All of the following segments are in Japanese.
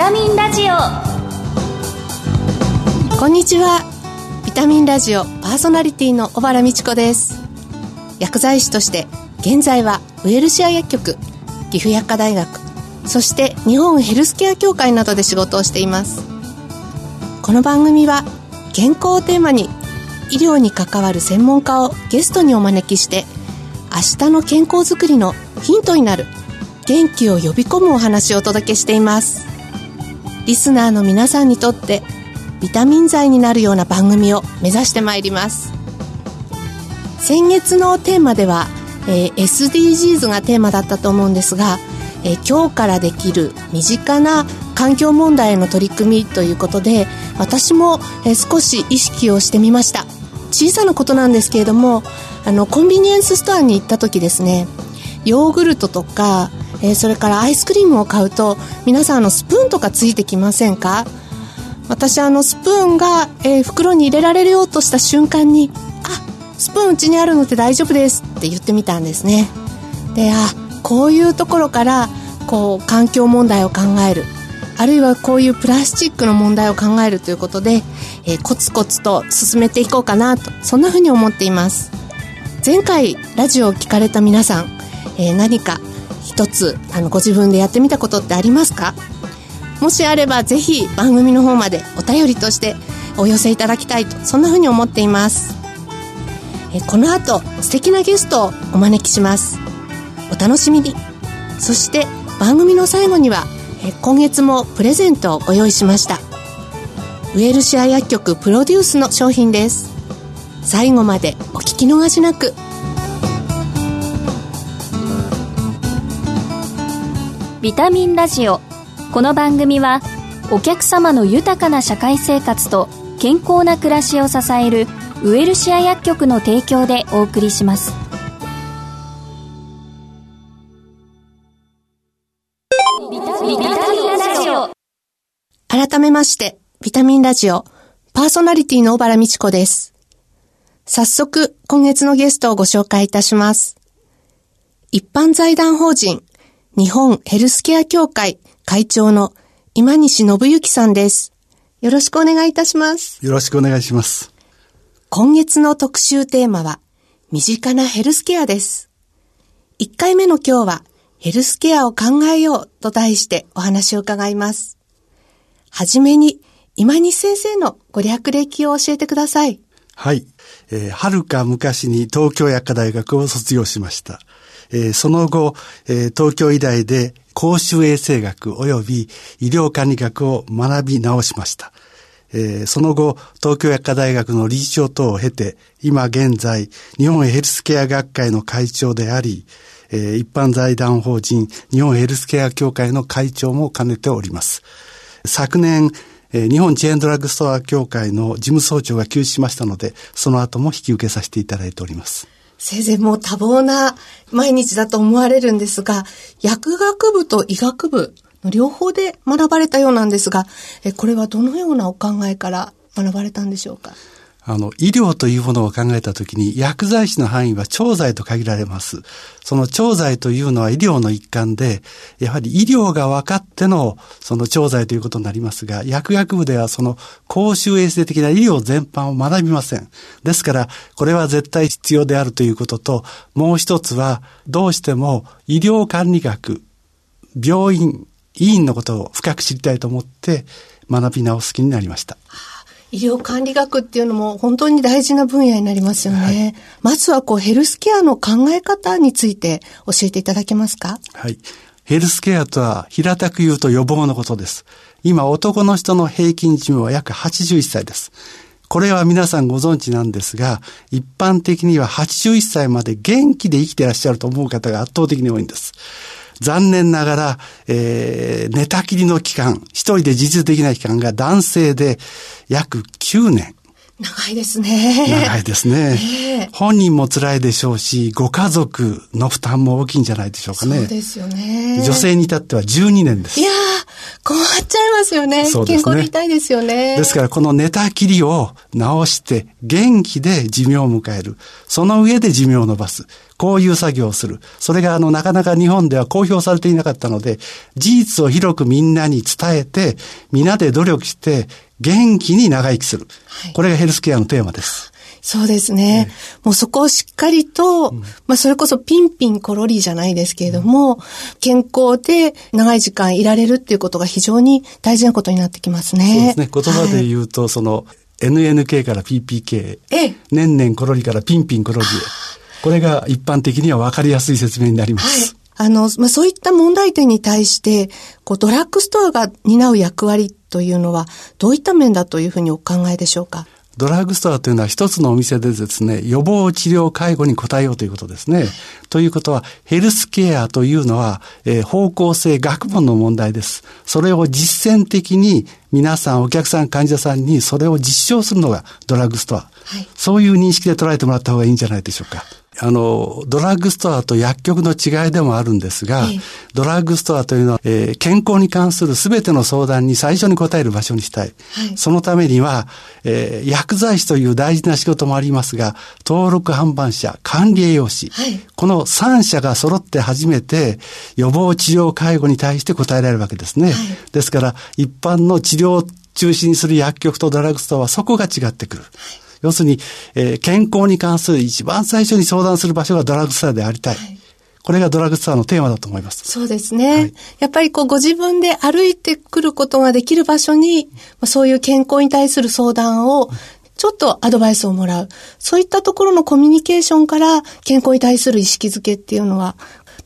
タミンラジオ。こんにちは。ビタミンラジオパーソナリティの小原美智子です。薬剤師として現在はウェルシア薬局岐阜薬科大学そして日本ヘルスケア協会などで仕事をしています。この番組は健康をテーマに医療に関わる専門家をゲストにお招きして明日の健康づくりのヒントになる元気を呼び込むお話をお届けしています。リスナーの皆さんにとってビタミン剤になるような番組を目指してまいります。先月のテーマでは、えー、SDGs がテーマだったと思うんですが、えー、今日からできる身近な環境問題への取り組みということで私も、えー、少し意識をしてみました。小さなことなんですけれどもあのコンビニエンスストアに行った時ですねヨーグルトとか、えー、それからアイスクリームを買うと皆さんのスプーンとかついてきませんか？私あのスプーンが、えー、袋に入れられようとした瞬間に「あスプーンうちにあるので大丈夫です」って言ってみたんですね。であこういうところからこう環境問題を考える。あるいはこういうプラスチックの問題を考えるということで、えー、コツコツと進めていこうかなとそんなふうに思っています。前回ラジオを聞かれた皆さん、えー、何か一つあのご自分でやってみたことってありますか？もしあればぜひ番組の方までお便りとしてお寄せいただきたいとそんなふうに思っています。えこの後素敵なゲストをお招きします。お楽しみに。そして番組の最後にはえ今月もプレゼントをご用意しました。ウェルシア薬局プロデュースの商品です。最後までお聞き逃しなく。ビタミンラジオこの番組はお客様の豊かな社会生活と健康な暮らしを支えるウエルシア薬局の提供でお送りします改めまして、ビタミンラジオ、パーソナリティの小原美智子です。早速、今月のゲストをご紹介いたします。一般財団法人、日本ヘルスケア協会会長の今西信之さんです。よろしくお願いいたします。よろしくお願いします。今月の特集テーマは、身近なヘルスケアです。1回目の今日は、ヘルスケアを考えようと題してお話を伺います。はじめに、今西先生のご略歴を教えてください。はい。えー、はるか昔に東京薬科大学を卒業しました。え、その後、え、東京医大で公衆衛生学及び医療管理学を学び直しました。え、その後、東京薬科大学の理事長等を経て、今現在、日本ヘルスケア学会の会長であり、え、一般財団法人日本ヘルスケア協会の会長も兼ねております。昨年、え、日本チェーンドラッグストア協会の事務総長が休止しましたので、その後も引き受けさせていただいております。生前もう多忙な毎日だと思われるんですが、薬学部と医学部の両方で学ばれたようなんですが、えこれはどのようなお考えから学ばれたんでしょうか？あの、医療というものを考えたときに、薬剤師の範囲は調剤と限られます。その調剤というのは医療の一環で、やはり医療が分かっての、その調剤ということになりますが、薬学部ではその公衆衛生的な医療全般を学びません。ですから、これは絶対必要であるということと、もう一つは、どうしても医療管理学、病院、医院のことを深く知りたいと思って、学び直す気になりました。医療管理学っていうのも本当に大事な分野になりますよね。はい、まずはこうヘルスケアの考え方について教えていただけますか？はい。ヘルスケアとは平たく言うと予防のことです。今男の人の平均寿命は約81歳です。これは皆さんご存知なんですが、一般的には81歳まで元気で生きていらっしゃると思う方が圧倒的に多いんです。残念ながら、えー、寝たきりの期間、一人で自立できない期間が男性で約9年。長いですね。長いですね。本人も辛いでしょうし、ご家族の負担も大きいんじゃないでしょうかね。そうですよね。女性に至っては12年です。いや困っちゃいますよね。ね健康でいたいですよね。ですからこの寝たきりを治して元気で寿命を迎える。その上で寿命を伸ばす。こういう作業をする。それがあのなかなか日本では公表されていなかったので、事実を広くみんなに伝えて、皆で努力して元気に長生きする。はいこれがヘルスケアのテーマです。そうですね。もうそこをしっかりと、まあそれこそピンピンコロリじゃないですけれども、健康で長い時間いられるっていうことが非常に大事なことになってきますね。そうですね。言葉ではい言うと、その NNK から PPK、ええ年々コロリからピンピンコロリへ。これが一般的には分かりやすい説明になりまはいす。。あの、まあ、そういった問題点に対して、こう、ドラッグストアが担う役割というのは、どういった面だというふうにお考えでしょうか？ドラッグストアというのは一つのお店でですね、予防治療介護に応えようということですね。ということは、ヘルスケアというのは、えー方向性、学問の問題です。それを実践的に皆さん、お客さん、患者さんにそれを実証するのがドラッグストア。はいそういう認識で捉えてもらった方がいいんじゃないでしょうか。あの、ドラッグストアと薬局の違いでもあるんですが、ええドラッグストアというのは、えー健康に関する全ての相談に最初に答える場所にしたい。はいそのためには、えー薬剤師という大事な仕事もありますが、登録販売者、管理栄養士、はいこの3社が揃って初めて予防治療介護に対して答えられるわけですね。ですから、一般の治療を中心にする薬局とドラッグストアはそこが違ってくる。要するに、えー健康に関する一番最初に相談する場所がドラッグストアでありたい。これがドラッグストアのテーマだと思います。そうですね。はいやっぱりこうご自分で歩いてくることができる場所に、まあそういう健康に対する相談を、ちょっとアドバイスをもらう。そういったところのコミュニケーションから健康に対する意識づけっていうのは、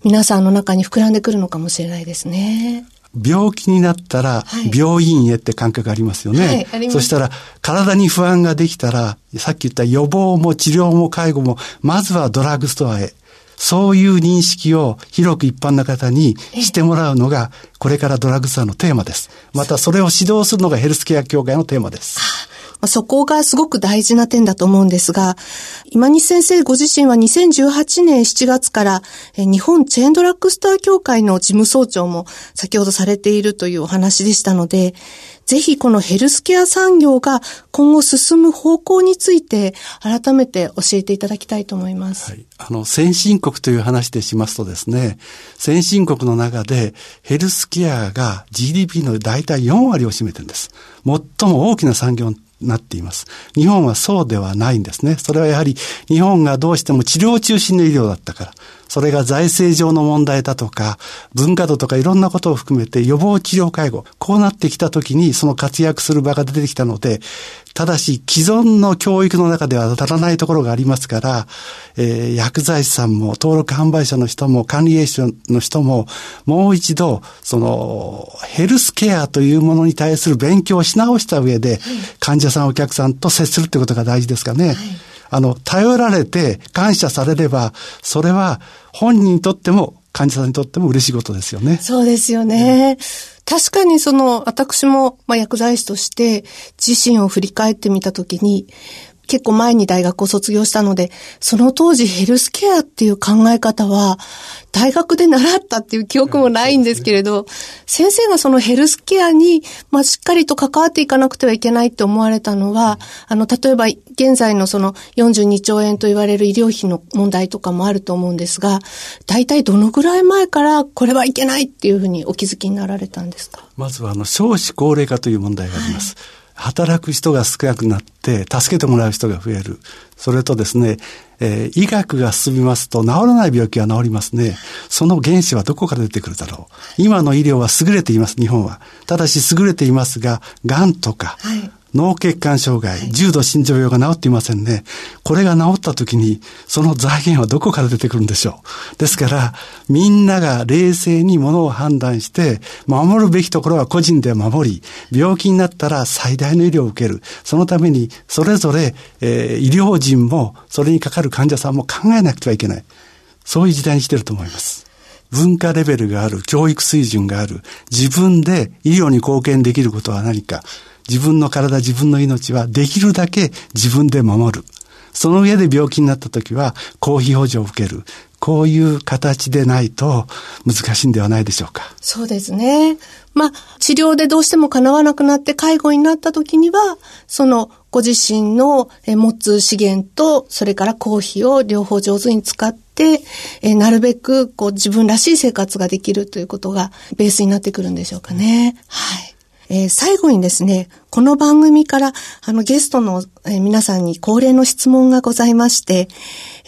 皆さんの中に膨らんでくるのかもしれないですね。病気になったらはい病院へって感覚ありますよね。はいありますそしたら体に不安ができたら、さっき言った予防も治療も介護も、まずはドラッグストアへ。そういう認識を広く一般の方にしてもらうのが、これからドラッグストアのテーマです。またそれを指導するのがヘルスケア協会のテーマです。そこがすごく大事な点だと思うんですが、今西先生ご自身は2018年7月から日本チェーンドラッグストア協会の事務総長も先ほどされているというお話でしたので、ぜひこのヘルスケア産業が今後進む方向について改めて教えていただきたいと思います。はい。あの、先進国という話でしますとですね、先進国の中でヘルスケアが GDP の大体4割を占めてるんです。最も大きな産業なっています。日本はそうではないんですね。それはやはり日本がどうしても治療中心の医療だったから。それが財政上の問題だとか、文化度とかいろんなことを含めて予防治療介護、こうなってきた時にその活躍する場が出てきたので、ただし既存の教育の中では当たらないところがありますから、えー薬剤師さんも登録販売者の人も管理栄養士の人ももう一度そのヘルスケアというものに対する勉強をし直した上で、患者さんお客さんと接するってことが大事ですかね。あの、頼られて感謝されれば、それは本人にとっても患者さんにとっても嬉しいことですよね。そうですよね。確かにその、私も、まあ、薬剤師として自身を振り返ってみたときに、結構前に大学を卒業したので、その当時ヘルスケアっていう考え方は、大学で習ったっていう記憶もないんですけれど、先生がそのヘルスケアに、まあ、しっかりと関わっていかなくてはいけないって思われたのは、あの、例えば現在のその42兆円と言われる医療費の問題とかもあると思うんですが、大体どのぐらい前からこれはいけないっていうふうにお気づきになられたんですか？まずはあの少子高齢化という問題があります。働く人が少なくなって助けてもらう人が増える。それとですね、えー医学が進みますと治らない病気が治りますね。その原子はどこから出てくるだろう。今の医療は優れています、日本は。ただし優れていますが、癌とか、はい脳血管障害、重度心臓病が治っていませんね。これが治った時に、その財源はどこから出てくるんでしょう。ですから、みんなが冷静にものを判断して、守るべきところは個人で守り、病気になったら最大の医療を受ける。そのために、それぞれ、えー医療人も、それにかかる患者さんも考えなくてはいけない。そういう時代に来てると思います。文化レベルがある、教育水準がある、自分で医療に貢献できることは何か、自分の体、自分の命はできるだけ自分で守る。その上で病気になった時は公費補助を受ける。こういう形でないと難しいんではないでしょうか。そうですね。まあ、治療でどうしても叶わなくなって介護になった時には、そのご自身の持つ資源と、それから公費を両方上手に使って、えなるべくこう自分らしい生活ができるということがベースになってくるんでしょうかね。はい。えー、最後にですね、この番組からあのゲストの、えー、皆さんに恒例の質問がございまして、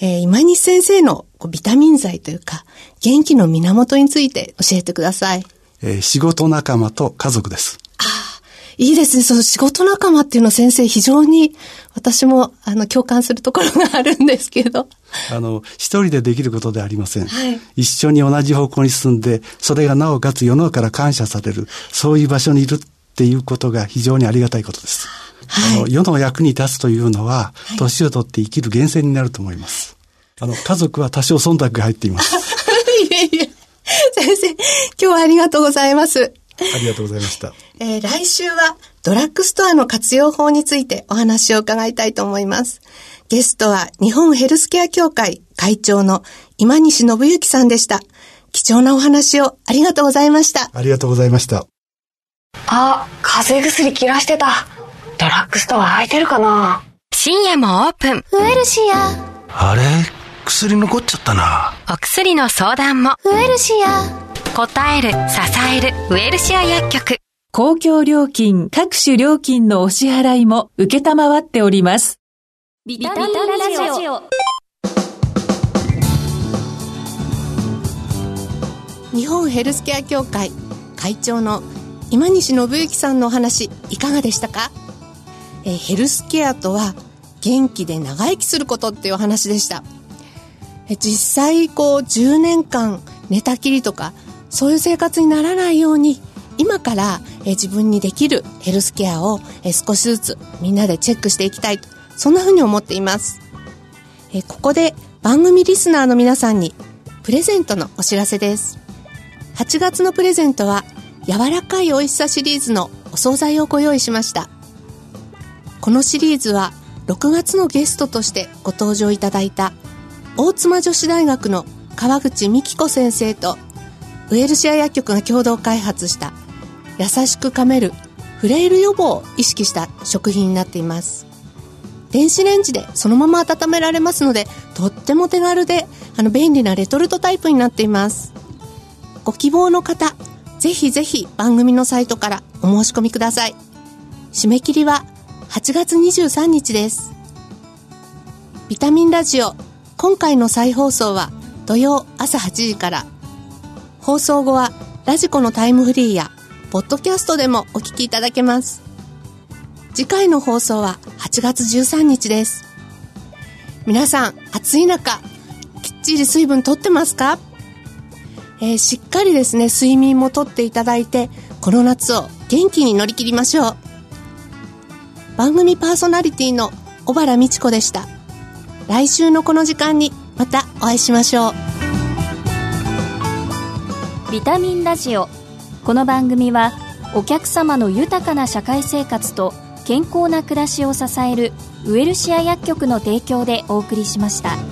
えー、今西先生のビタミン剤というか、元気の源について教えてください。えー、仕事仲間と家族です。いいですね。その仕事仲間っていうのは先生非常に私もあの共感するところがあるんですけど。あの、一人でできることではありません。はい、一緒に同じ方向に進んで、それがなおかつ世の中から感謝される、そういう場所にいるっていうことが非常にありがたいことです。はい、あの世の役に立つというのは、年を取って生きる源泉になると思います。あの、家族は多少忖度が入っています。いえいえ。先生、今日はありがとうございます。ありがとうございました。えー、来週はドラッグストアの活用法についてお話を伺いたいと思います。ゲストは日本ヘルスケア協会会長の今西信之さんでした。貴重なお話をありがとうございました。ありがとうございました。あ、風邪薬切らしてた。ドラッグストア空いてるかな？深夜もオープン。ウエルシア。あれ？薬残っちゃったな。お薬の相談も。ウエルシア。答える、支える、ウェルシア薬局。公共料金、各種料金のお支払いも受けたまわっております。ビタミンラジオ。日本ヘルスケア協会会長の今西信之さんのお話いかがでしたか？えヘルスケアとは元気で長生きすることっていうお話でしたえ実際こう10年間寝たきりとかそういう生活にならないように今から自分にできるヘルスケアを少しずつみんなでチェックしていきたいとそんなふうに思っています。ここで番組リスナーの皆さんにプレゼントのお知らせです。8月のプレゼントは柔らかい美味しさシリーズのお惣菜をご用意しました。このシリーズは6月のゲストとしてご登場いただいた大妻女子大学の川口美希子先生とウェルシア薬局が共同開発した優しく噛めるフレイル予防を意識した食品になっています。電子レンジでそのまま温められますのでとっても手軽であの便利なレトルトタイプになっています。ご希望の方ぜひぜひ番組のサイトからお申し込みください。締め切りは8月23日です。ビタミンラジオ今回の再放送は土曜朝8時から。放送後はラジコのタイムフリーやポッドキャストでもお聞きいただけます。次回の放送は8月13日です。皆さん暑い中きっちり水分とってますか、えー、しっかりですね睡眠もとっていただいてこの夏を元気に乗り切りましょう。番組パーソナリティの小原美智子でした。来週のこの時間にまたお会いしましょうビタミンラジオこの番組はお客様の豊かな社会生活と健康な暮らしを支えるウエルシア薬局の提供でお送りしました。